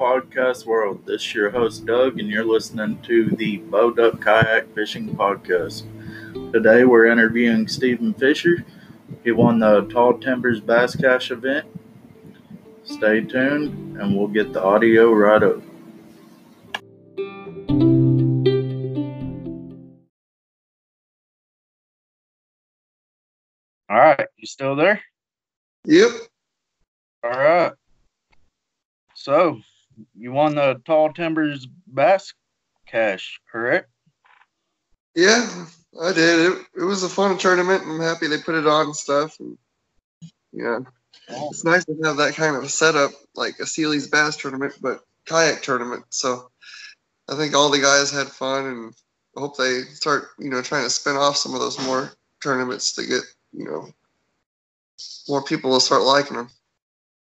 podcast world. This is your host, Doug, and you're listening to the Bow Duck Kayak Fishing Podcast. Today we're interviewing Stephen Fisher. He won the Tall Timbers Bass Cash event. Stay tuned, and we'll get the audio right up. All right, you still there? Yep. All right. So, you won the Tall Timbers Bass Cash, correct? Yeah, I did. It, it was a fun tournament. I'm happy they put it on and stuff. And, yeah, it's nice to have that kind of a setup, like a Sealy's Bass tournament, but kayak tournament. So I think all the guys had fun, and I hope they start, you know, trying to spin off some of those more tournaments to get, you know, more people to start liking them.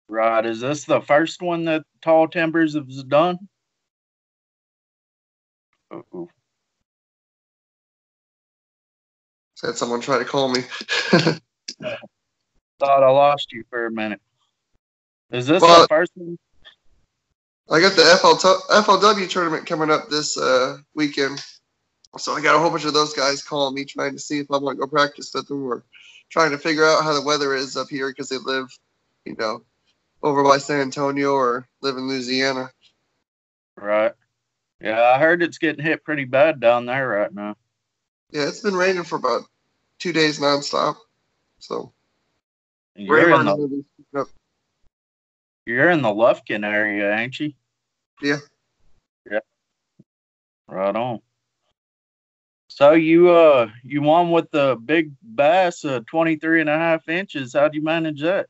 Right. Is this the first one that Tall Timbers has done? Uh-oh. Had someone try to call me. Thought I lost you for a minute. Is this Well- the first one? I got the FL FLW tournament coming up this uh, weekend, so I got a whole bunch of those guys calling me trying to see if I want to go practice with them or trying to figure out how the weather is up here because they live, you know, over by San Antonio or live in Louisiana. Right. Yeah, I heard it's getting hit pretty bad down there right now. Yeah, it's been raining for about two days nonstop, so You're in, the, gonna be picking up. you're in the Lufkin area, ain't you? Yeah. Yeah. Right on. So you uh you won with the big bass, uh 23 and a half inches. How'd you manage that?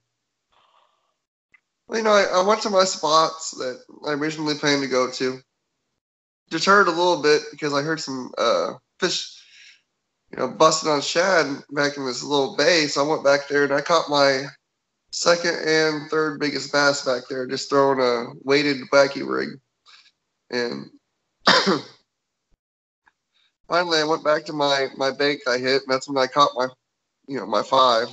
You know, I, I went to my spots that I originally planned to go to. Deterred a little bit because I heard some uh, fish, you know, busting on shad back in this little bay. So I went back there and I caught my second and third biggest bass back there, just throwing a weighted wacky rig. And finally, I went back to my my bank I hit, and that's when I caught my, you know, my five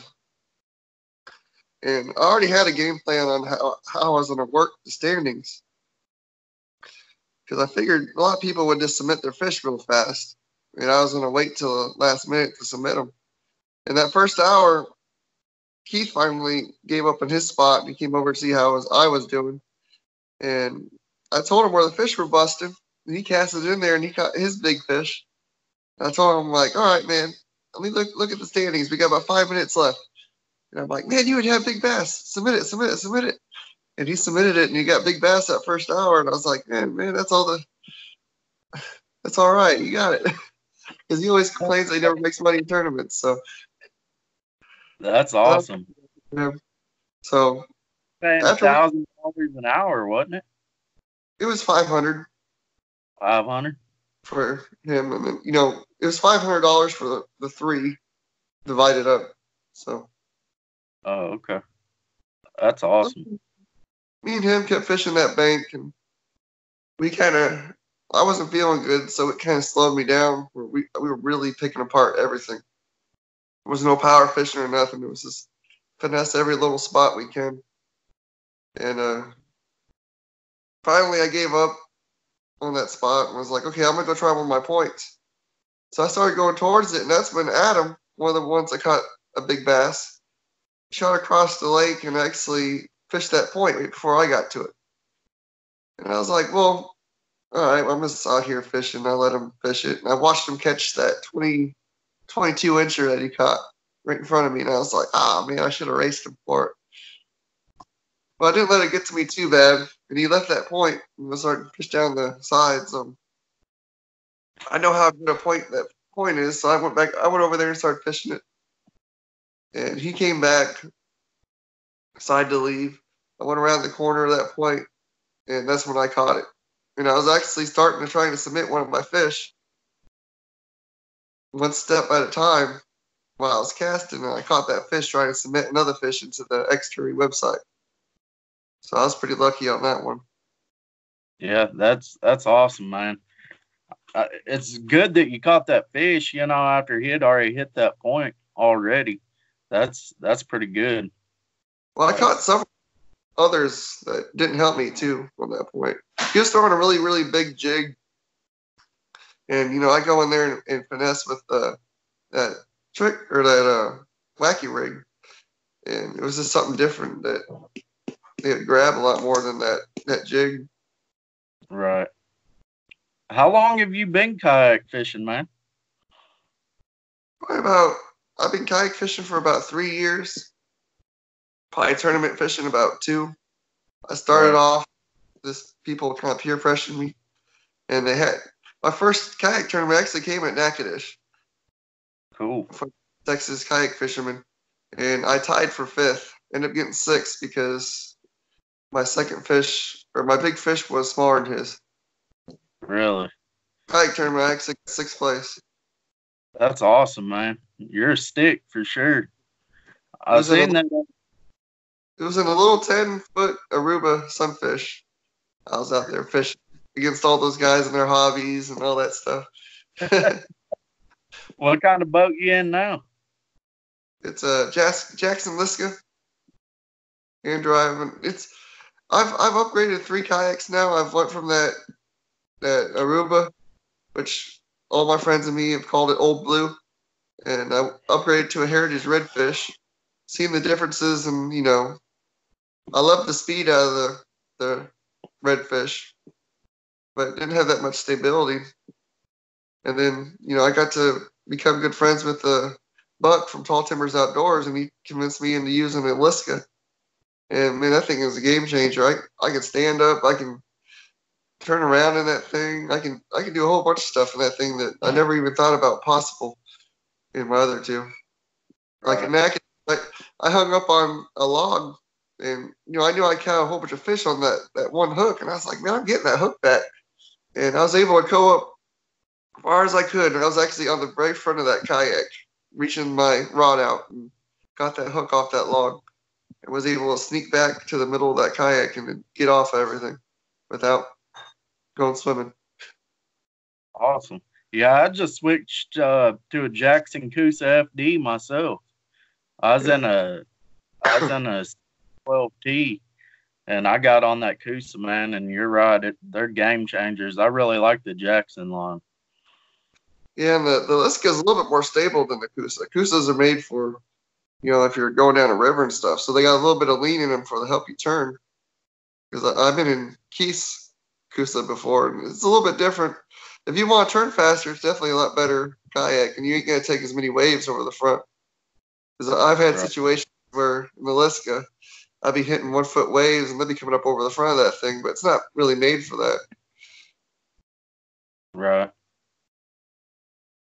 and I already had a game plan on how, how I was going to work the standings. Because I figured a lot of people would just submit their fish real fast. And I was going to wait till the last minute to submit them. In that first hour, Keith finally gave up in his spot and he came over to see how I was, I was doing. And I told him where the fish were busting. And he cast it in there and he caught his big fish. I told him, like, all right, man, let me look, look at the standings. We got about five minutes left. And I'm like, man, you would have big bass. Submit it, submit it, submit it. And he submitted it, and he got big bass that first hour. And I was like, man, man, that's all the, that's all right. You got it. Because he always complains that he never makes money in tournaments. So, That's awesome. yeah. so Paying a thousand dollars an hour, wasn't it? it was 500 Five hundred. for him, and then you know it was 500 dollars for the, the three divided up. So Oh, okay. That's awesome. me and him kept fishing that bank, and we kind of I wasn't feeling good, so it kind of slowed me down. We we were really picking apart everything. There was no power fishing or nothing. It was just finesse every little spot we can. And uh, finally, I gave up on that spot and was like, okay, I'm gonna go try one of my points. So I started going towards it, and that's when Adam, one of the ones that caught a big bass, shot across the lake and actually fished that point right before I got to it. And I was like, well, all right, I'm just out here fishing. I let him fish it. And I watched him catch that 20, 22 incher that he caught right in front of me. And I was like, ah, man, I should have raced him for it. But I didn't let it get to me too bad. And he left that point and was starting to fish down the sides. Um, I know how good a point that point is. So I went back, I went over there and started fishing it. And he came back, decided to leave. I went around the corner of that point, and that's when I caught it. And I was actually starting to try to submit one of my fish, one step at a time, while I was casting, and I caught that fish trying to submit another fish into the Xtury website. So I was pretty lucky on that one. Yeah, that's that's awesome, man. Uh, it's good that you caught that fish, you know, after he had already hit that point already. That's that's pretty good. Well, I caught several others that didn't help me too on that point. He was throwing a really, really big jig. And, you know, I go in there and, and finesse with uh, that trick or that uh, wacky rig. And it was just something different that they grab a lot more than that, that jig. Right. How long have you been kayak fishing, man? Probably about, I've been kayak fishing for about three years probably tournament fishing about two. I started off this people kind of peer pressured me, and they had my first kayak tournament actually came at Natchitoches. Cool. Texas kayak fisherman, and I tied for fifth. Ended up getting sixth because my second fish or my big fish was smaller than his. Really? Kayak tournament, I actually got sixth place. That's awesome, man. You're a stick for sure. I've seen that it was in a little 10 foot Aruba sunfish. I was out there fishing against all those guys and their hobbies and all that stuff. what kind of boat you in now? It's uh, a Jackson Liska hand drive. it's I've I've upgraded three kayaks now. I've went from that that Aruba, which all my friends and me have called it Old Blue, and I upgraded to a Heritage Redfish. Seeing the differences and you know I love the speed out of the the redfish, but didn't have that much stability. And then you know I got to become good friends with the Buck from Tall Timbers Outdoors, and he convinced me into using a Liska. And man, that thing is a game changer. I I can stand up, I can turn around in that thing. I can I can do a whole bunch of stuff in that thing that I never even thought about possible in my other two. Like right. a knack, like I hung up on a log and you know, I knew I caught a whole bunch of fish on that that one hook, and I was like, man, I'm getting that hook back. And I was able to go up as far as I could, and I was actually on the very front of that kayak, reaching my rod out and got that hook off that log, and was able to sneak back to the middle of that kayak and get off everything without going swimming. Awesome. Yeah, I just switched uh, to a Jackson Coosa FD myself. I was in a I was in a 12T. And I got on that Coosa, man, and you're right. It, they're game changers. I really like the Jackson line. Yeah, and the, the Liska is a little bit more stable than the Coosa. Coosas are made for, you know, if you're going down a river and stuff. So they got a little bit of lean in them for the help you turn. Because I've been in Keith's Coosa before, and it's a little bit different. If you want to turn faster, it's definitely a lot better kayak, and you ain't to take as many waves over the front. Because I've had right. situations where in the I'd be hitting one foot waves and they'd be coming up over the front of that thing, but it's not really made for that. Right.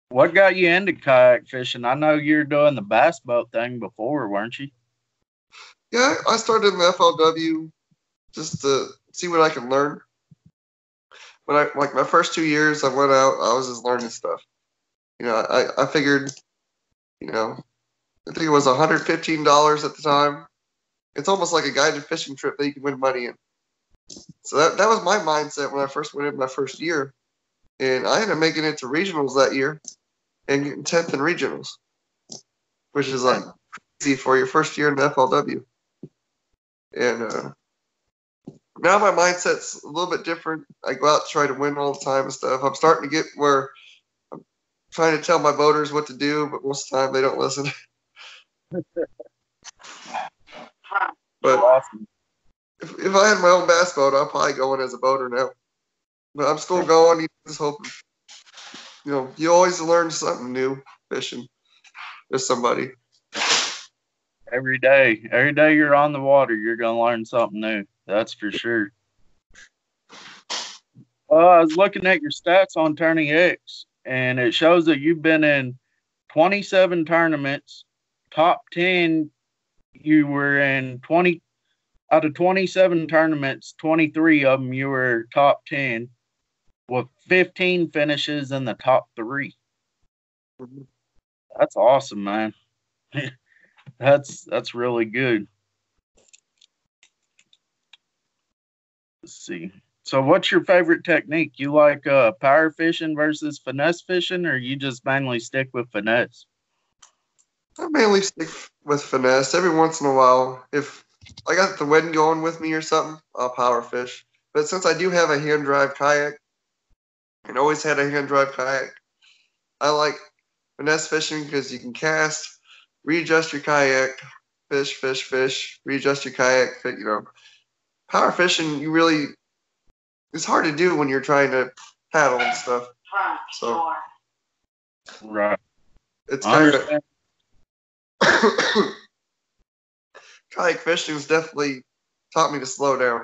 What got you into kayak fishing? I know you're doing the bass boat thing before, weren't you? Yeah, I started in the FLW just to see what I can learn. When I like my first two years, I went out. I was just learning stuff. You know, I I figured, you know, I think it was $115 at the time it's almost like a guided fishing trip that you can win money in. So that, that was my mindset when I first went in my first year. And I ended up making it to regionals that year and getting 10th in regionals, which is like crazy for your first year in the FLW. And uh, now my mindset's a little bit different. I go out to try to win all the time and stuff. I'm starting to get where I'm trying to tell my boaters what to do, but most of the time they don't listen. But awesome. if, if I had my own bass boat, I'd probably go in as a boater now. But I'm still going. Just hoping. You know, you always learn something new fishing with somebody. Every day, every day you're on the water, you're gonna learn something new. That's for sure. Uh, I was looking at your stats on TourneyX, and it shows that you've been in 27 tournaments, top 10 you were in 20 out of 27 tournaments, 23 of them you were top 10 with 15 finishes in the top 3. That's awesome, man. that's that's really good. Let's see. So what's your favorite technique? You like uh, power fishing versus finesse fishing or you just mainly stick with finesse? I mainly stick with finesse. Every once in a while, if I got the wind going with me or something, I'll power fish. But since I do have a hand drive kayak, and always had a hand drive kayak, I like finesse fishing because you can cast, readjust your kayak, fish, fish, fish, readjust your kayak, fit, you know. Power fishing, you really, it's hard to do when you're trying to paddle and stuff. So Right. it's kind of kayak fishing has definitely taught me to slow down.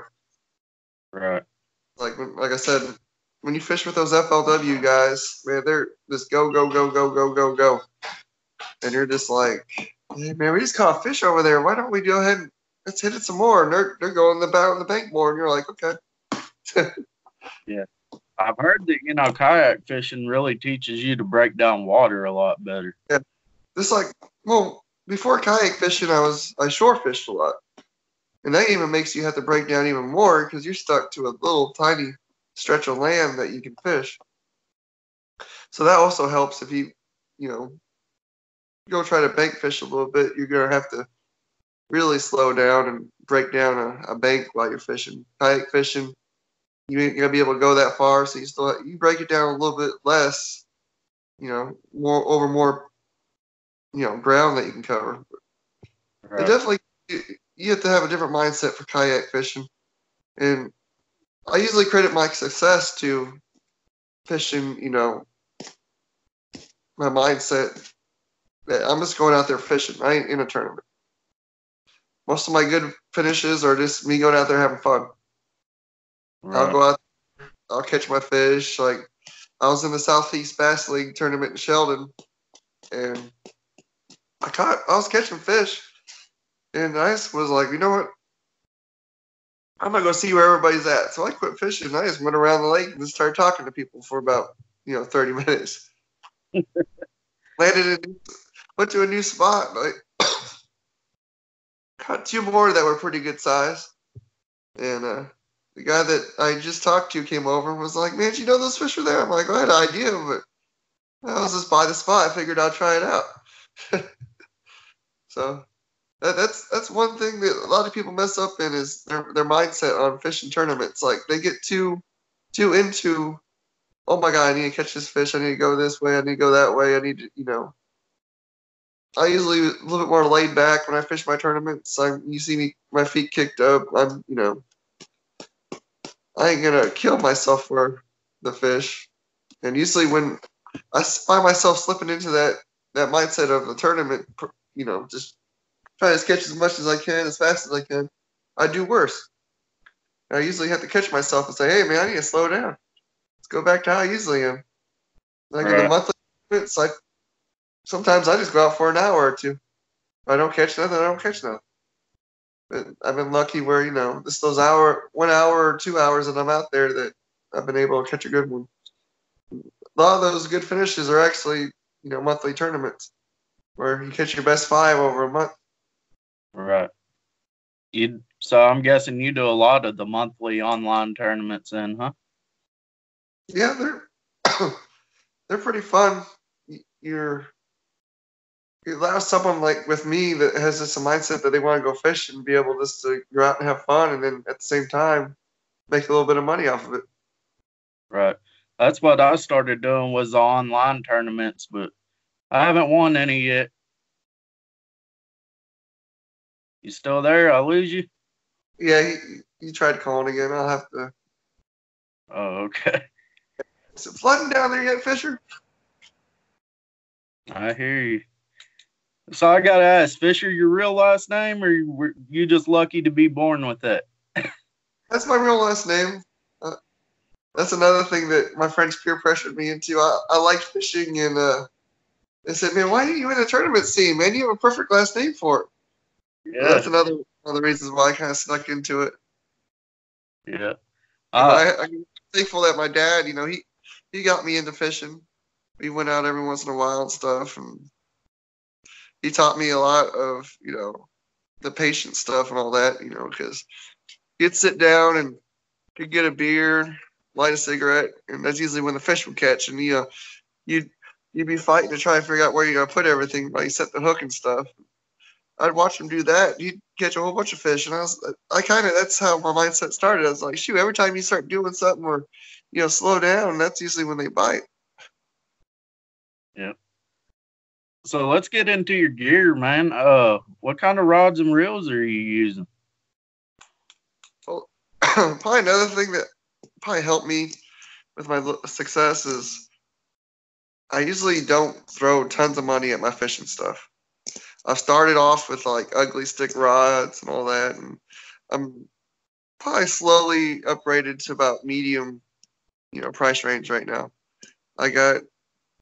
Right. Like like I said, when you fish with those FLW guys, man, they're just go go go go go go go, and you're just like, hey, man, we just caught a fish over there. Why don't we go ahead and let's hit it some more? And they're they're going the bow on the bank more, and you're like, okay. Yeah. I've heard that you know kayak fishing really teaches you to break down water a lot better. Yeah. Just like well, before kayak fishing, I was I shore fished a lot, and that even makes you have to break down even more because you're stuck to a little tiny stretch of land that you can fish. So that also helps if you you know go try to bank fish a little bit. You're gonna have to really slow down and break down a, a bank while you're fishing. Kayak fishing, you ain't gonna be able to go that far, so you still you break it down a little bit less. You know, more over more you know ground that you can cover. It Right. definitely you, you have to have a different mindset for kayak fishing, and I usually credit my success to fishing. You know, my mindset I'm just going out there fishing. I ain't in a tournament. Most of my good finishes are just me going out there having fun. I'll go out, I'll catch my fish. Like I was in the Southeast Bass League tournament in Sheldon, and I caught, I was catching fish, and I just was like, you know what? I'm not gonna go see where everybody's at. So I quit fishing. I just went around the lake and just started talking to people for about you know 30 minutes. Landed in, went to a new spot. Like, caught two more that were pretty good size, and uh, the guy that I just talked to came over and was like, "Man, did you know those fish were there?" I'm like, "I had an idea, but I was just by the spot. I figured I'd try it out." so that, that's that's one thing that a lot of people mess up in is their their mindset on fishing tournaments. Like they get too too into, oh my god, I need to catch this fish. I need to go this way. I need to go that way. I need to, you know. I usually a little bit more laid back when I fish my tournaments. I, you see me, my feet kicked up. I'm, you know, I ain't gonna kill myself for the fish. And usually when I find myself slipping into that that mindset of the tournament, you know, just trying to catch as much as I can, as fast as I can, I do worse. And I usually have to catch myself and say, "Hey, man, I need to slow down. Let's go back to how I usually am." Like the Right. monthly tournaments, I sometimes I just go out for an hour or two. If I don't catch nothing, I don't catch nothing. But I've been lucky where you know this those hour, one hour or two hours that I'm out there that I've been able to catch a good one. A lot of those good finishes are actually you know monthly tournaments where you catch your best five over a month. Right. You so I'm guessing you do a lot of the monthly online tournaments then, huh? Yeah, they're they're pretty fun. You're you allow someone like with me that has this mindset that they want to go fish and be able just to go out and have fun, and then at the same time make a little bit of money off of it. Right. That's what I started doing was online tournaments, but I haven't won any yet. You still there? I lose you? Yeah, he, he tried calling again. I'll have to. Oh, okay. Is it flooding down there yet, Fisher? I hear you. So I gotta ask, Fisher, your real last name, or you were you just lucky to be born with it? That's my real last name. Uh, that's another thing that my friends peer pressured me into. I, I like fishing, and uh, they said, "Man, why are you in a tournament scene? Man, you have a perfect last name for it." So that's another one of the reasons why I kind of snuck into it. yeah. Uh, I, I'm thankful that my dad, you know, he he got me into fishing. We went out every once in a while and stuff, and he taught me a lot of, you know, the patient stuff and all that, you know, because he'd sit down and he'd get a beer, light a cigarette, and that's usually when the fish would catch, and you know, you'd you'd be fighting to try and figure out where you're gonna put everything you set the hook and stuff. I'd watch him do that. He'd catch a whole bunch of fish, and I was, I kind of that's how my mindset started. I was like, shoot, every time you start doing something or, you know, slow down, that's usually when they bite. Yeah. So let's get into your gear, man. Uh, what kind of rods and reels are you using? Well, probably another thing that probably helped me with my success is I usually don't throw tons of money at my fishing stuff. I started off with like Ugly Stik rods and all that, and I'm probably slowly upgraded to about medium, you know, price range right now. I got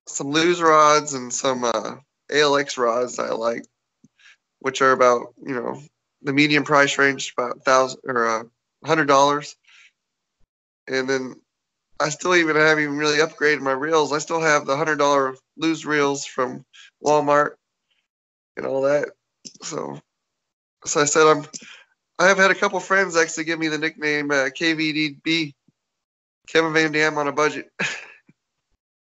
some Lew's rods and some uh, ALX rods I like, which are about you know the medium price range about thousand or uh, hundred dollars, and then I still even haven't even really upgraded my reels. I still have the hundred dollar Lew's reels from Walmart and all that. So, so I said I'm. I have had a couple friends actually give me the nickname uh, KVDB, Kevin Van Dam on a budget.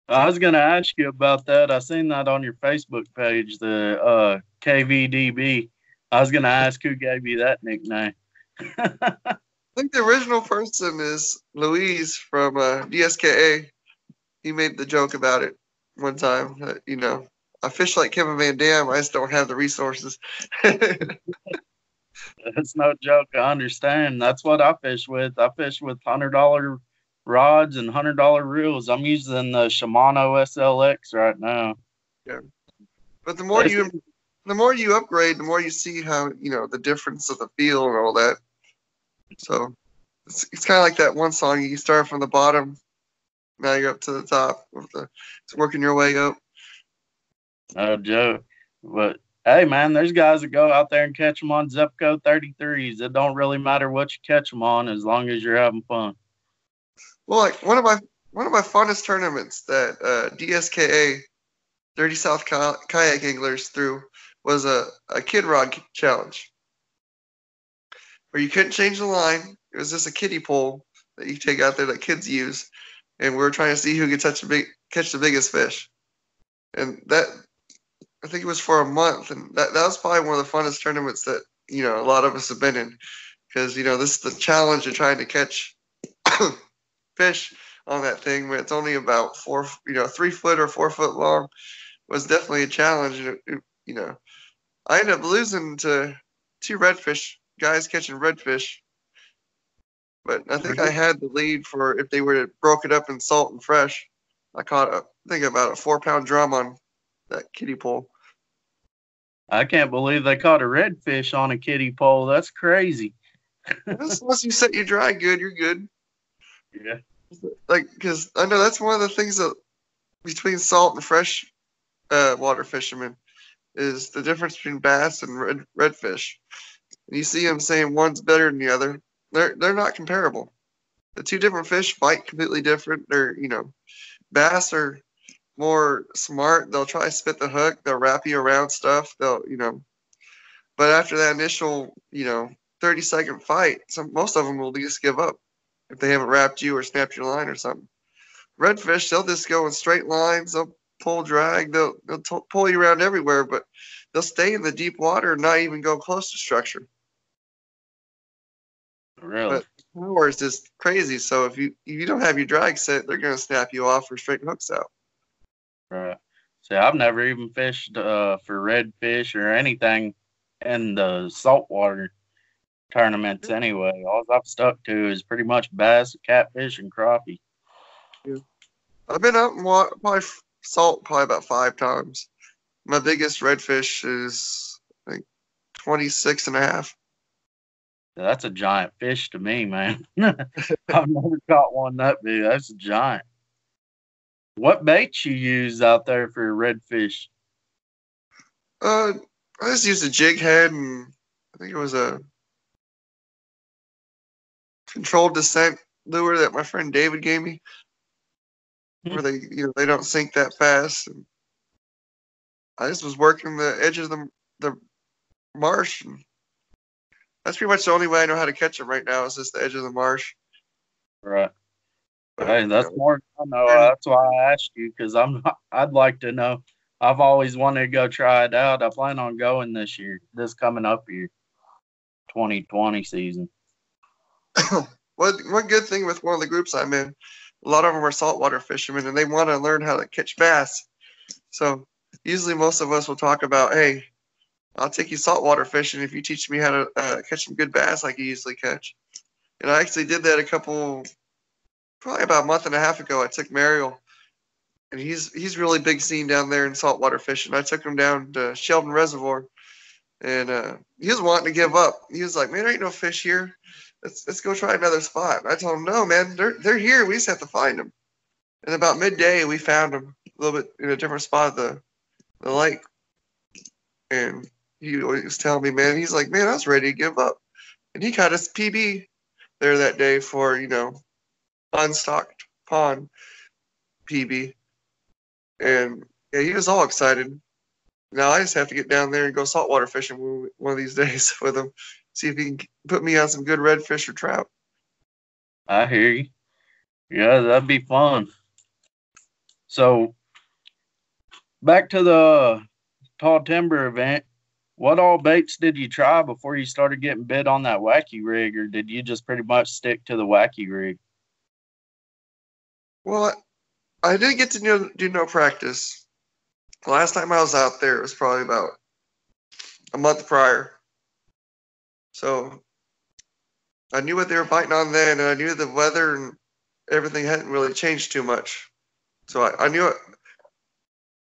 I was gonna ask you about that. I seen that on your Facebook page, the uh, KVDB. I was gonna ask who gave you that nickname. I think the original person is Louise from uh, DSKA. He made the joke about it one time. That, you know, I fish like Kevin Van Dam. I just don't have the resources. That's no joke. I understand. That's what I fish with. I fish with hundred dollar rods and hundred dollar reels. I'm using the Shimano SLX right now. Yeah, but the more you the more you upgrade, the more you see how you know the difference of the feel and all that. So it's, it's kind of like that one song. You start from the bottom, now you're up to the top. The, it's working your way up. No joke. But hey, man, there's guys that go out there and catch them on Zebco 33s. It don't really matter what you catch them on as long as you're having fun. Well, like one of my one of my funnest tournaments that uh, DSKA, Dirty South Kayak Anglers, threw was a, a kid rod challenge where you couldn't change the line. It was just a kiddie pole that you take out there that kids use, and we are trying to see who could touch the big, catch the biggest fish. And that I think it was for a month, and that that was probably one of the funnest tournaments that you know a lot of us have been in, because you know this is the challenge of trying to catch fish on that thing when it's only about four, you know, three foot or four foot long, was definitely a challenge. It, it, you know, I ended up losing to two redfish guys catching redfish, but I think I had the lead for if they were to broke it up in salt and fresh. I caught a, I think about a four pound drum on that kiddie pole. I can't believe they caught a redfish on a kiddie pole. That's crazy. Unless you set your dry good, you're good. Yeah. Like, because I know that's one of the things that between salt and fresh uh, water fishermen is the difference between bass and red redfish. And you see them saying one's better than the other. They're they're not comparable. The two different fish fight completely different. They're you know, bass are more smart. They'll try to spit the hook. They'll wrap you around stuff. They'll, you know, but after that initial, you know, 30 second fight, some most of them will just give up if they haven't wrapped you or snapped your line or something. Redfish, they'll just go in straight lines. They'll pull drag. They'll, they'll t- pull you around everywhere, but they'll stay in the deep water and not even go close to structure. Really? But power is just crazy. So if you if you don't have your drag set, they're gonna snap you off or straighten hooks out. Right. See, I've never even fished uh, for redfish or anything in the saltwater tournaments anyway. All I've stuck to is pretty much bass, catfish, and crappie. Yeah. I've been out water, probably salt probably about five times. My biggest redfish is I think 26 and a half. That's a giant fish to me, man. I've never caught one that big. That's a giant. What bait you use out there for your redfish? Uh, I just used a jig head, and I think it was a controlled descent lure that my friend David gave me, hmm. where they you know they don't sink that fast. And I just was working the edge of the the marsh. And that's pretty much the only way I know how to catch them right now is just the edge of the marsh. Right. Hey, that's more. I know. That's why I asked you because I'm. I'd like to know I've always wanted to go try it out. I plan on going this year, this coming up year, 2020 season. one, one good thing with one of the groups I'm in, a lot of them are saltwater fishermen and they want to learn how to catch bass. So usually most of us will talk about, hey, I'll take you saltwater fishing if you teach me how to uh, catch some good bass like you usually catch. And I actually did that a couple, probably about a month and a half ago. I took Mariel, and he's he's really big scene down there in saltwater fishing. I took him down to Sheldon Reservoir, and uh, he was wanting to give up. He was like, "Man, there ain't no fish here. Let's let's go try another spot." And I told him, "No, man, they're they're here. We just have to find them." And about midday, we found them a little bit in a different spot of the the lake, and he was telling me, man, he's like, man, I was ready to give up. And he caught his PB there that day for, you know, unstocked pond PB. And yeah, he was all excited. Now I just have to get down there and go saltwater fishing one of these days with him. See if he can put me on some good redfish or trout. I hear you. Yeah, that'd be fun. So back to the tall timber event what all baits did you try before you started getting bit on that wacky rig, or did you just pretty much stick to the wacky rig? Well, I didn't get to do, do no practice. The last time I was out there, it was probably about a month prior. So I knew what they were biting on then, and I knew the weather and everything hadn't really changed too much. So I, I knew it.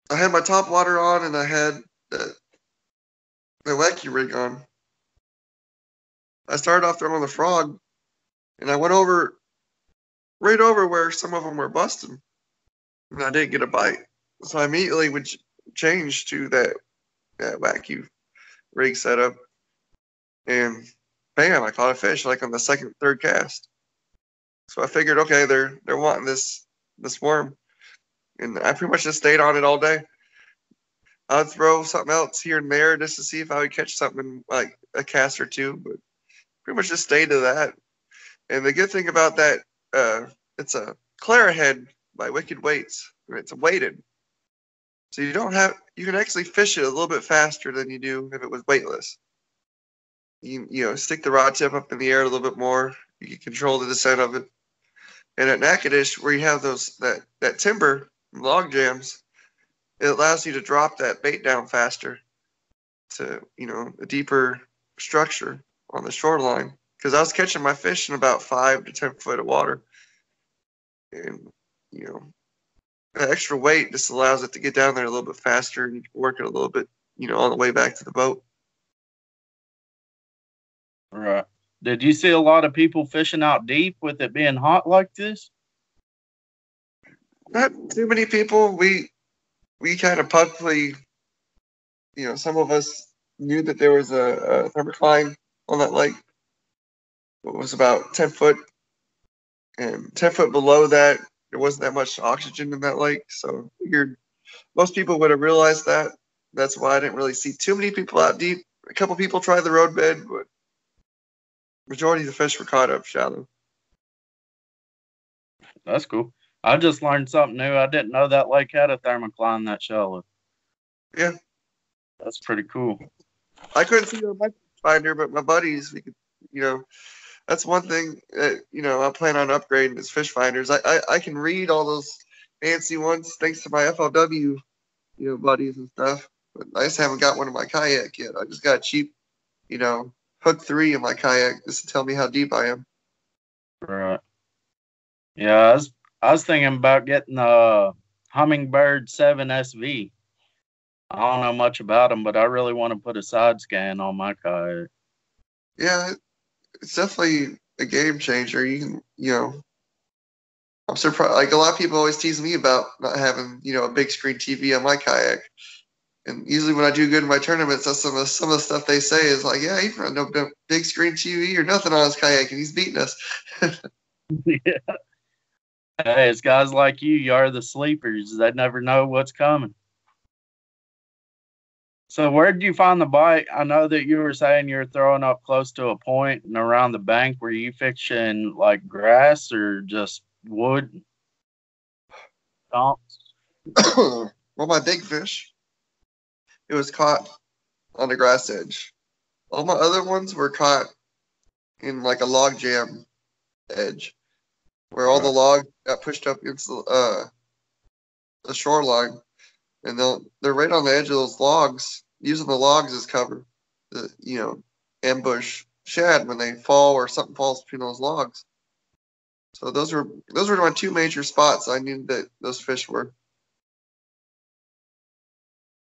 I had my top water on, and I had the the wacky rig on. I started off throwing the frog, and I went over, right over where some of them were busting, and I didn't get a bite. So I immediately would change to that that wacky rig setup, and bam, I caught a fish like on the second, third cast. So I figured, okay, they're they're wanting this this worm, and I pretty much just stayed on it all day. I'd throw something else here and there just to see if I would catch something like a cast or two, but pretty much just stayed to that. And the good thing about that, uh, it's a Clara head by Wicked Weights. It's weighted, so you don't have you can actually fish it a little bit faster than you do if it was weightless. You you know stick the rod tip up in the air a little bit more. You can control the descent of it. And at Natchitoches, where you have those that that timber log jams, it allows you to drop that bait down faster to you know a deeper structure on the shoreline because I was catching my fish in about five to ten foot of water, and you know the extra weight just allows it to get down there a little bit faster and work it a little bit you know on the way back to the boat. Right. Did you see a lot of people fishing out deep with it being hot like this? Not too many people. We we kind of publicly, you know, some of us knew that there was a, a thermocline on that lake. It was about 10 foot, and 10 foot below that, there wasn't that much oxygen in that lake. So figured most people would have realized that. That's why I didn't really see too many people out deep. A couple people tried the road bed, but majority of the fish were caught up shallow. That's cool. I just learned something new. I didn't know that lake had a thermocline that shallow. Yeah. That's pretty cool. I couldn't see my finder, but my buddies, we could, you know, that's one thing that, you know, I plan on upgrading is fish finders. I, I, I can read all those fancy ones thanks to my FLW, you know, buddies and stuff. But I just haven't got one in my kayak yet. I just got cheap, you know, hook three in my kayak just to tell me how deep I am. Right. Yeah, I was I was thinking about getting a Humminbird 7 SV. I don't know much about them, but I really want to put a side scan on my kayak. Yeah, it's definitely a game changer. You can, you know, I'm surprised. Like a lot of people always tease me about not having, you know, a big screen TV on my kayak. And usually when I do good in my tournaments, that's some of some of the stuff they say is like, yeah, he's got no big screen TV or nothing on his kayak, and he's beating us. yeah. Hey, it's guys like you. You are the sleepers. They never know what's coming. So where did you find the bite? I know that you were saying you're throwing up close to a point and around the bank. Were you fishing like grass or just wood? well, my big fish, it was caught on the grass edge. All my other ones were caught in like a log jam edge, where all the logs got pushed up against the uh, the shoreline, and they'll they're right on the edge of those logs, using the logs as cover. The you know ambush shad when they fall or something falls between those logs. So those were those were my two major spots I knew that those fish were.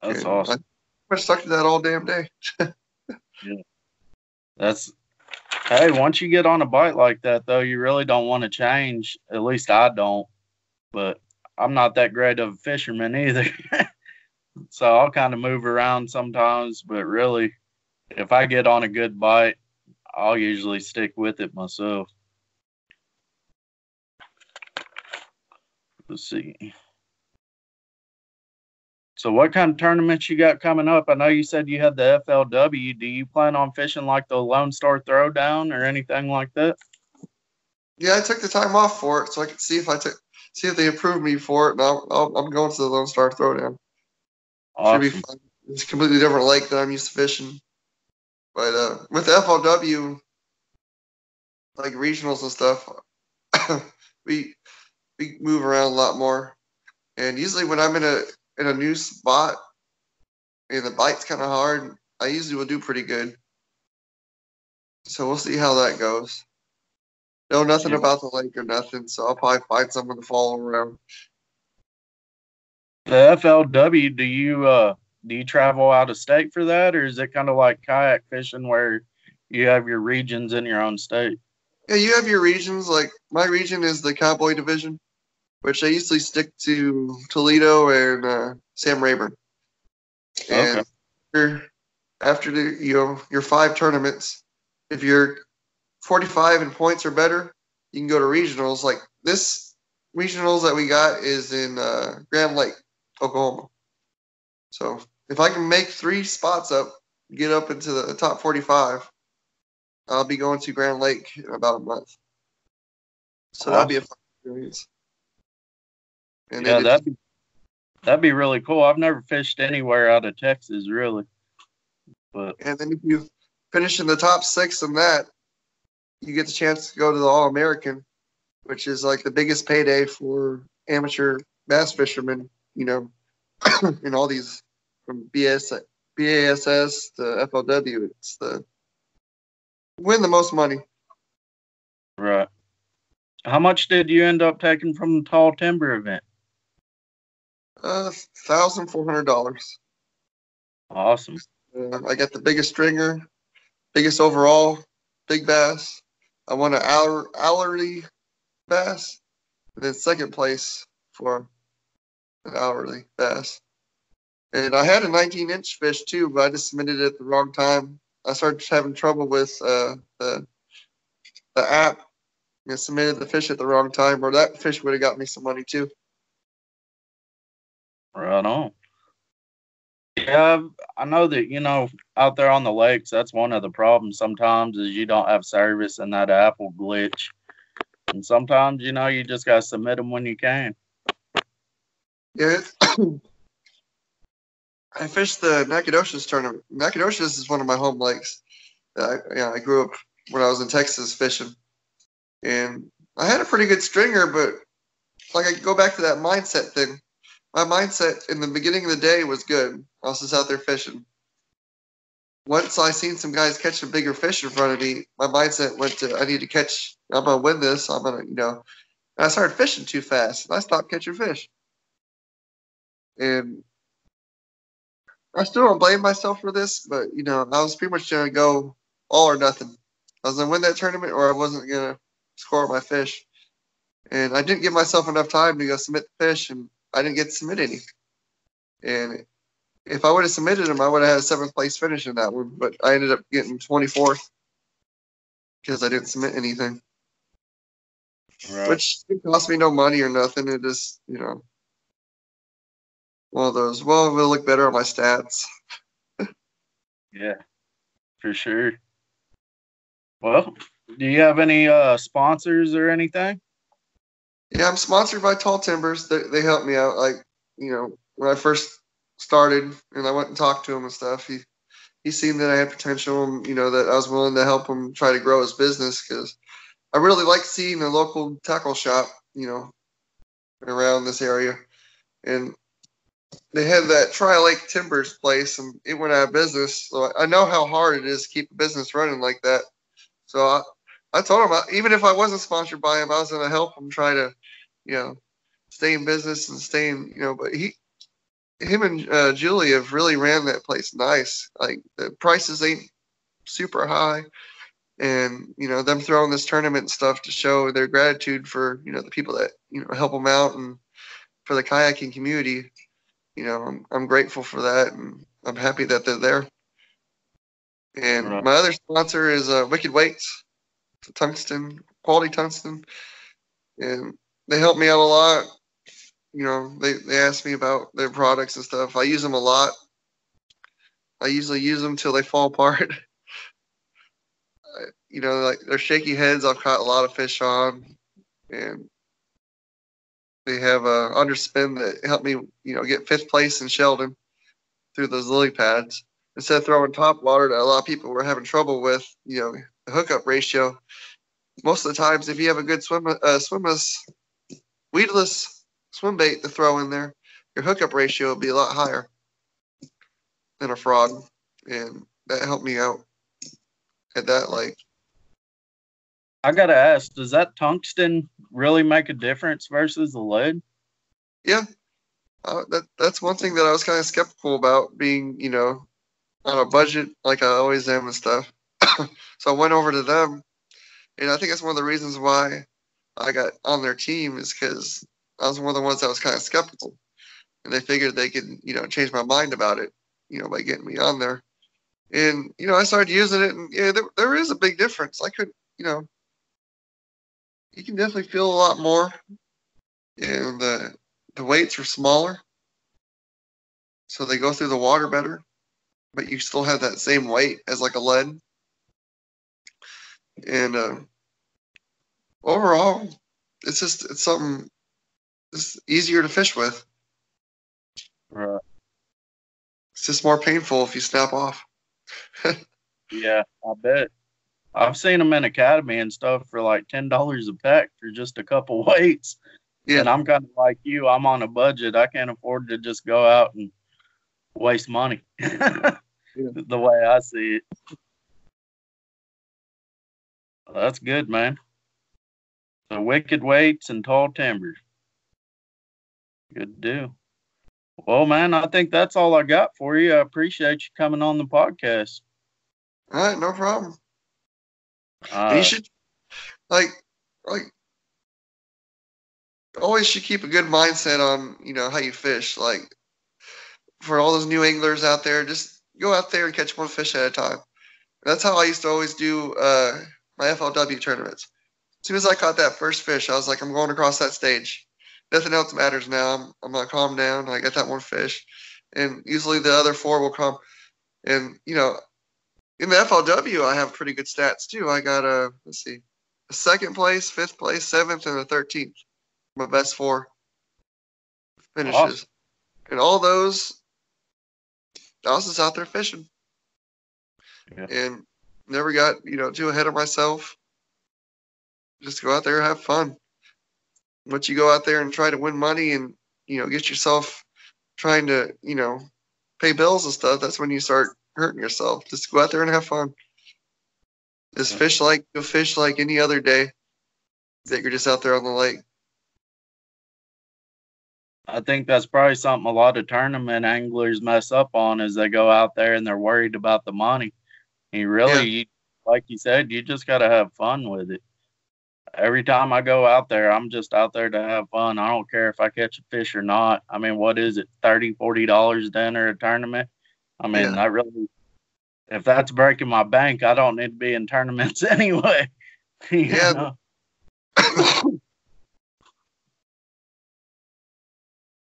That's And awesome. I stuck to that all damn day. yeah. That's hey, once you get on a bite like that though, you really don't want to change. At least I don't. But I'm not that great of a fisherman either. so I'll kind of move around sometimes, but really if I get on a good bite, I'll usually stick with it myself. Let's see. So what kind of tournaments you got coming up? I know you said you had the FLW. Do you plan on fishing like the Lone Star Throwdown or anything like that? Yeah, I took the time off for it so I could see if I took see if they approved me for it. And I'll, I'm going to the Lone Star Throwdown. Should be fun. It's a completely different lake than I'm used to fishing. But uh, with the FLW, like regionals and stuff, we we move around a lot more. And usually when I'm in a in a new spot and the bite's kind of hard, I usually will do pretty good. So we'll see how that goes. Know nothing Yeah. about the lake or nothing, so I'll probably find someone to follow around. The FLW, do you uh do you travel out of state for that or is it kind of like kayak fishing where you have your regions in your own state? Yeah, you have your regions. Like my region is the Cowboy Division, which I usually stick to Toledo and uh, Sam Rayburn. And Okay. after, after the you know your five tournaments, if you're 45 in points or better, you can go to regionals. Like this regionals that we got is in uh, Grand Lake, Oklahoma. So if I can make three spots up, get up into the top 45, I'll be going to Grand Lake in about a month. So that'll be a fun experience. And yeah, that'd be, that'd be really cool. I've never fished anywhere out of Texas really. But and then if you finish in the top six in that, you get the chance to go to the All American, which is like the biggest payday for amateur bass fishermen. You know, in all these from BS, BASS to FLW, it's the win the most money. right. How much did you end up taking from the tall timber event? Uh, thousand four hundred dollars. Awesome. Uh, I got the biggest stringer, biggest overall, big bass. I won an hour, hourly bass, and then second place for an hourly bass. And I had a 19 inch fish too, but I just submitted it at the wrong time. I started having trouble with uh, the the app. I submitted the fish at the wrong time, or that fish would have got me some money too. Right on. Yeah, I know that, you know, out there on the lakes, that's one of the problems sometimes is you don't have service and that Apple glitch. And sometimes, you know, you just got to submit them when you can. Yeah. I fished the Nacogdoches tournament. Nacogdoches is one of my home lakes. I, yeah, I grew up when I was in Texas fishing, and I had a pretty good stringer. But like I go back to that mindset thing. My mindset in the beginning of the day was good. I was just out there fishing. Once I seen some guys catch a bigger fish in front of me, my mindset went to I need to catch. I'm gonna win this. I'm gonna, you know. And I started fishing too fast, and I stopped catching fish. And I still don't blame myself for this, but you know, I was pretty much gonna go all or nothing. I was gonna win that tournament, or I wasn't gonna score my fish. And I didn't give myself enough time to go submit the fish, and I didn't get to submit any. And if I would have submitted them, I would have had a seventh place finish in that one. But I ended up getting 24th because I didn't submit anything, Right. which didn't cost me no money or nothing. It just, you know, one of those. Well, it will look better on my stats. yeah, for sure. Well, do you have any uh, sponsors or anything? Yeah, I'm sponsored by Tall Timbers. They, they help me out. Like, you know, when I first started, and I went and talked to him and stuff. He he seen that I had potential, and you know that I was willing to help him try to grow his business because I really like seeing a local tackle shop, you know, around this area, and they had that Tri Lake Timbers place, and it went out of business. So I know how hard it is to keep a business running like that. So I, I told him even if I wasn't sponsored by him, I was going to help him try to, you know, stay in business and stay in, you know. But he, him and uh, Julie have really ran that place nice. Like the prices ain't super high, and you know them throwing this tournament and stuff to show their gratitude for you know the people that you know help them out and for the kayaking community. You know, I'm I'm grateful for that, and I'm happy that they're there. And right. my other sponsor is uh, Wicked Weights, tungsten, quality tungsten, and they help me out a lot you know, they, they ask me about their products and stuff. I use them a lot. I usually use them till they fall apart. you know, like they're shaky heads. I've caught a lot of fish on, and they have a underspin that helped me, you know, get fifth place in Sheldon through those lily pads instead of throwing top water that a lot of people were having trouble with. You know, the hookup ratio. Most of the times, if you have a good swim, uh, swimless, weedless swim bait to throw in there, your hookup ratio will be a lot higher than a frog. And that helped me out at that lake. I gotta ask, does that tungsten really make a difference versus the lead? Yeah, uh, that that's one thing that I was kind of skeptical about being, you know, on a budget like I always am and stuff. so I went over to them, and I think that's one of the reasons why I got on their team is because I was one of the ones that was kind of skeptical, and they figured they could, you know, change my mind about it, you know, by getting me on there. And you know, I started using it, and yeah, there, there is a big difference. I could, you know, you can definitely feel a lot more, and the the weights are smaller, so they go through the water better, but you still have that same weight as like a lead. And uh, overall, it's just it's something it's easier to fish with. Right. It's just more painful if you snap off. yeah, I bet. I've seen them in academy and stuff for like ten dollars a pack for just a couple weights. Yeah. And I'm kind of like you. I'm on a budget. I can't afford to just go out and waste money. yeah. The way I see it. Well, that's good, man. So wicked weights and tall timbers. Good deal. Well, man, I think that's all I got for you. I appreciate you coming on the podcast. All right, no problem. Uh, you should like like always should keep a good mindset on you know how you fish. Like for all those new anglers out there, just go out there and catch one fish at a time. That's how I used to always do uh, my FLW tournaments. As soon as I caught that first fish, I was like, I'm going across that stage nothing else matters now. I'm, I'm gonna calm down. I got that one fish, and usually the other four will come. And you know, in the FLW, I have pretty good stats too. I got a let's see, a second place, fifth place, seventh, and a thirteenth. My best four finishes, awesome. and all those, was out there fishing, yeah. and never got you know too ahead of myself. Just go out there, and have fun once you go out there and try to win money and you know get yourself trying to you know pay bills and stuff, that's when you start hurting yourself. Just go out there and have fun. Just fish like you fish like any other day that you're just out there on the lake. I think that's probably something a lot of tournament anglers mess up on is they go out there and they're worried about the money. And really, yeah. like you said, you just got to have fun with it every time I go out there, I'm just out there to have fun. I don't care if I catch a fish or not. I mean, what is it, thirty, forty dollars to enter a tournament? I mean, yeah. I really, if that's breaking my bank, I don't need to be in tournaments anyway. yeah. yeah,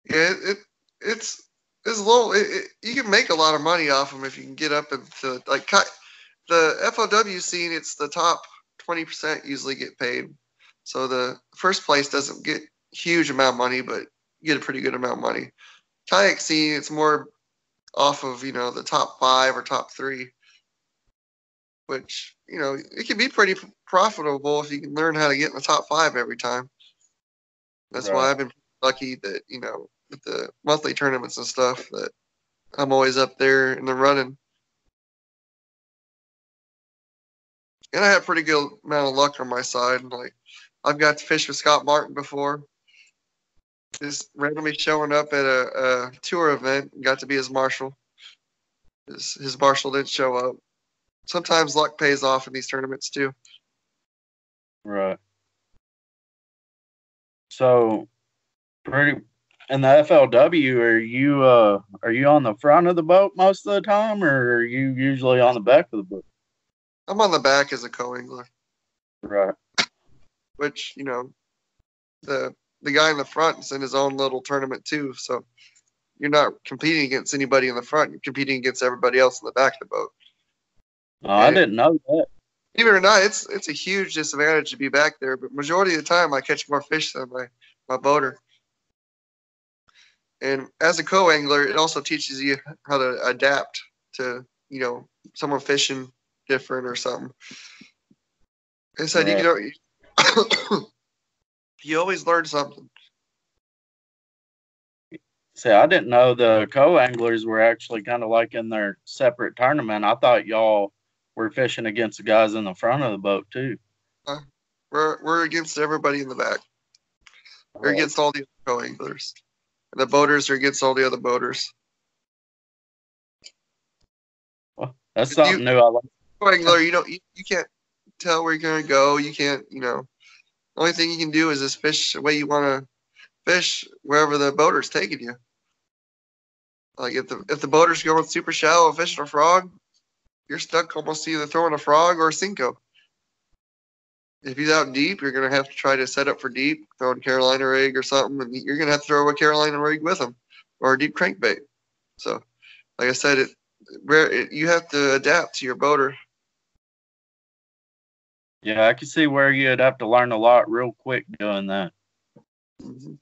it, it's it's low. It, it, you can make a lot of money off them if you can get up into like the FLW scene. It's the top 20% usually get paid. So the first place doesn't get huge amount of money, but you get a pretty good amount of money. Kayak scene, it's more off of you know the top five or top three, which you know it can be pretty profitable if you can learn how to get in the top five every time. That's why I've been lucky that you know with the monthly tournaments and stuff that I'm always up there in the running. And I have pretty good amount of luck on my side. Like I've got to fish with Scott Martin before. Just randomly showing up at a, a tour event got to be his marshal. His, his marshal didn't show up. Sometimes luck pays off in these tournaments too. Right. So, pretty in the FLW, are you uh are you on the front of the boat most of the time, or are you usually on the back of the boat? I'm on the back as a co-angler, Right. which you know, the the guy in the front is in his own little tournament too. So you're not competing against anybody in the front. You're competing against everybody else in the back of the boat. Oh, I didn't know that. Believe it or not, it's it's a huge disadvantage to be back there. But majority of the time, I catch more fish than my my boater. And as a co-angler, it also teaches you how to adapt to you know someone fishing different or something. I said you know you always learn something. See, I didn't know the co-anglers were actually kind of like in their separate tournament. I thought y'all were fishing against the guys in the front of the boat too. We're we're against everybody in the back. We're against all the co-anglers. And the boaters are against all the other boaters. Well, That's you- something new. I like. Co-angler, you don't you, you can't tell where you're gonna go. You can't, you know. The only thing you can do is just fish the way you want to fish wherever the boater's taking you. Like if the if the boater's going super shallow fishing a frog, you're stuck almost either throwing a frog or a Senko. If he's out deep, you're gonna have to try to set up for deep, throwing Carolina rig or something, and you're gonna have to throw a Carolina rig with him or a deep crankbait. So, like I said, it where it, you have to adapt to your boater. Yeah, I can see where you'd have to learn a lot real quick doing that. Mhm.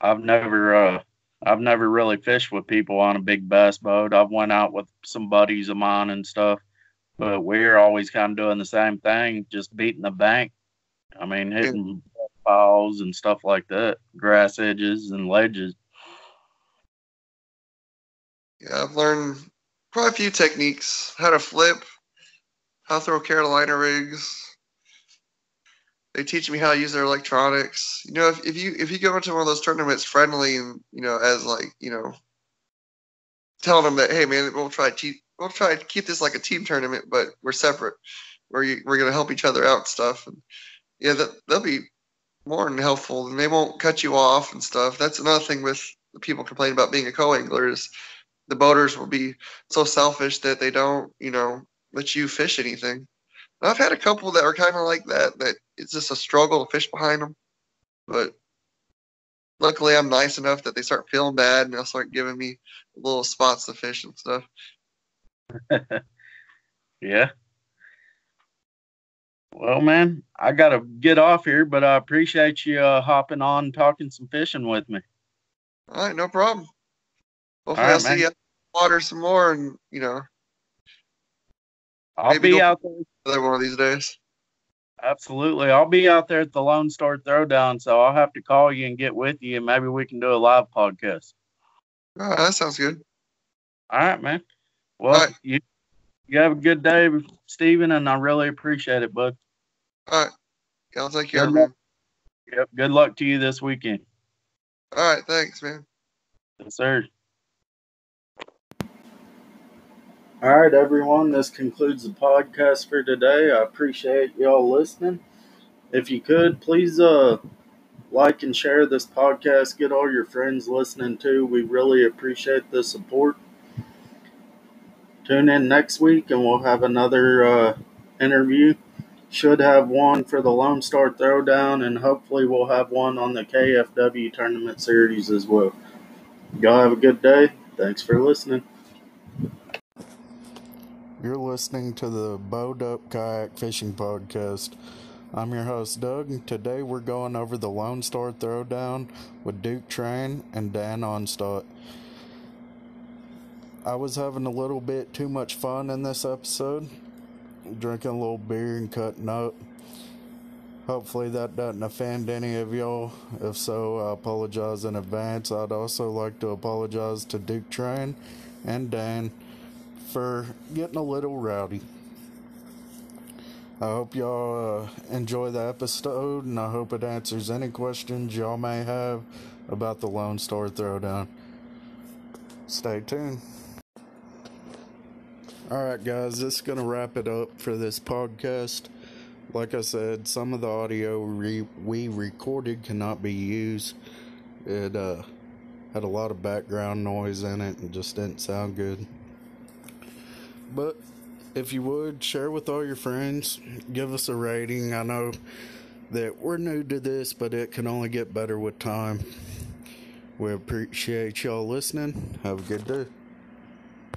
I've never uh I've never really fished with people on a big bass boat. I've went out with some buddies of mine and stuff, but we're always kind of doing the same thing, just beating the bank. I mean, hitting piles and stuff like that, grass edges and ledges. Yeah, I've learned quite a few techniques: how to flip, to throw Carolina rigs. They teach me how to use their electronics. You know, if, if you if you go into one of those tournaments friendly and you know as like you know, telling them that hey man, we'll try to we'll try to keep this like a team tournament, but we're separate. We're we're gonna help each other out and stuff. And yeah, that they'll be more than helpful, and they won't cut you off and stuff. That's another thing with people complaining about being a co-angler is the boaters will be so selfish that they don't, you know, let you fish anything. And I've had a couple that are kind of like that, that it's just a struggle to fish behind them. But luckily, I'm nice enough that they start feeling bad and they'll start giving me little spots to fish and stuff. Yeah. Well, man, I gotta get off here, but I appreciate you uh, hopping on, and talking some fishing with me. All right, no problem. Hopefully, right, I'll see you water some more and, you know, I'll Maybe be out there. another one of these days. Absolutely, I'll be out there at the Lone Star Throwdown, so I'll have to call you and get with you, and maybe we can do a live podcast. All right, that sounds good. All right, man. Well, right. you you have a good day, Steven, and I really appreciate it, bud. All right. Yeah, I'll take care, man. Yep. Good luck to you this weekend. All right, thanks, man. Yes, sir. All right, everyone. This concludes the podcast for today. I appreciate y'all listening. If you could, please uh like and share this podcast. Get all your friends listening too. We really appreciate the support. Tune in next week, and we'll have another uh, interview. Should have one for the Lone Star Throwdown, and hopefully we'll have one on the KFW Tournament Series as well. Y'all have a good day. Thanks for listening. You're listening to the Bowed Kayak Fishing Podcast. I'm your host, Doug, today we're going over the Lone Star Throwdown with Duke Train and Dan Onstadt. I was having a little bit too much fun in this episode, drinking a little beer and cutting up. Hopefully, that doesn't offend any of y'all. If so, I apologize in advance. I'd also like to apologize to Duke Train and Dan for getting a little rowdy. I hope y'all uh, enjoy the episode, and I hope it answers any questions y'all may have about the Lone Star Throwdown. Stay tuned. Alright, guys, this is going to wrap it up for this podcast. Like I said, some of the audio re- we recorded cannot be used. It uh, had a lot of background noise in it and just didn't sound good. But if you would, share with all your friends, give us a rating. I know that we're new to this, but it can only get better with time. We appreciate y'all listening. Have a good day.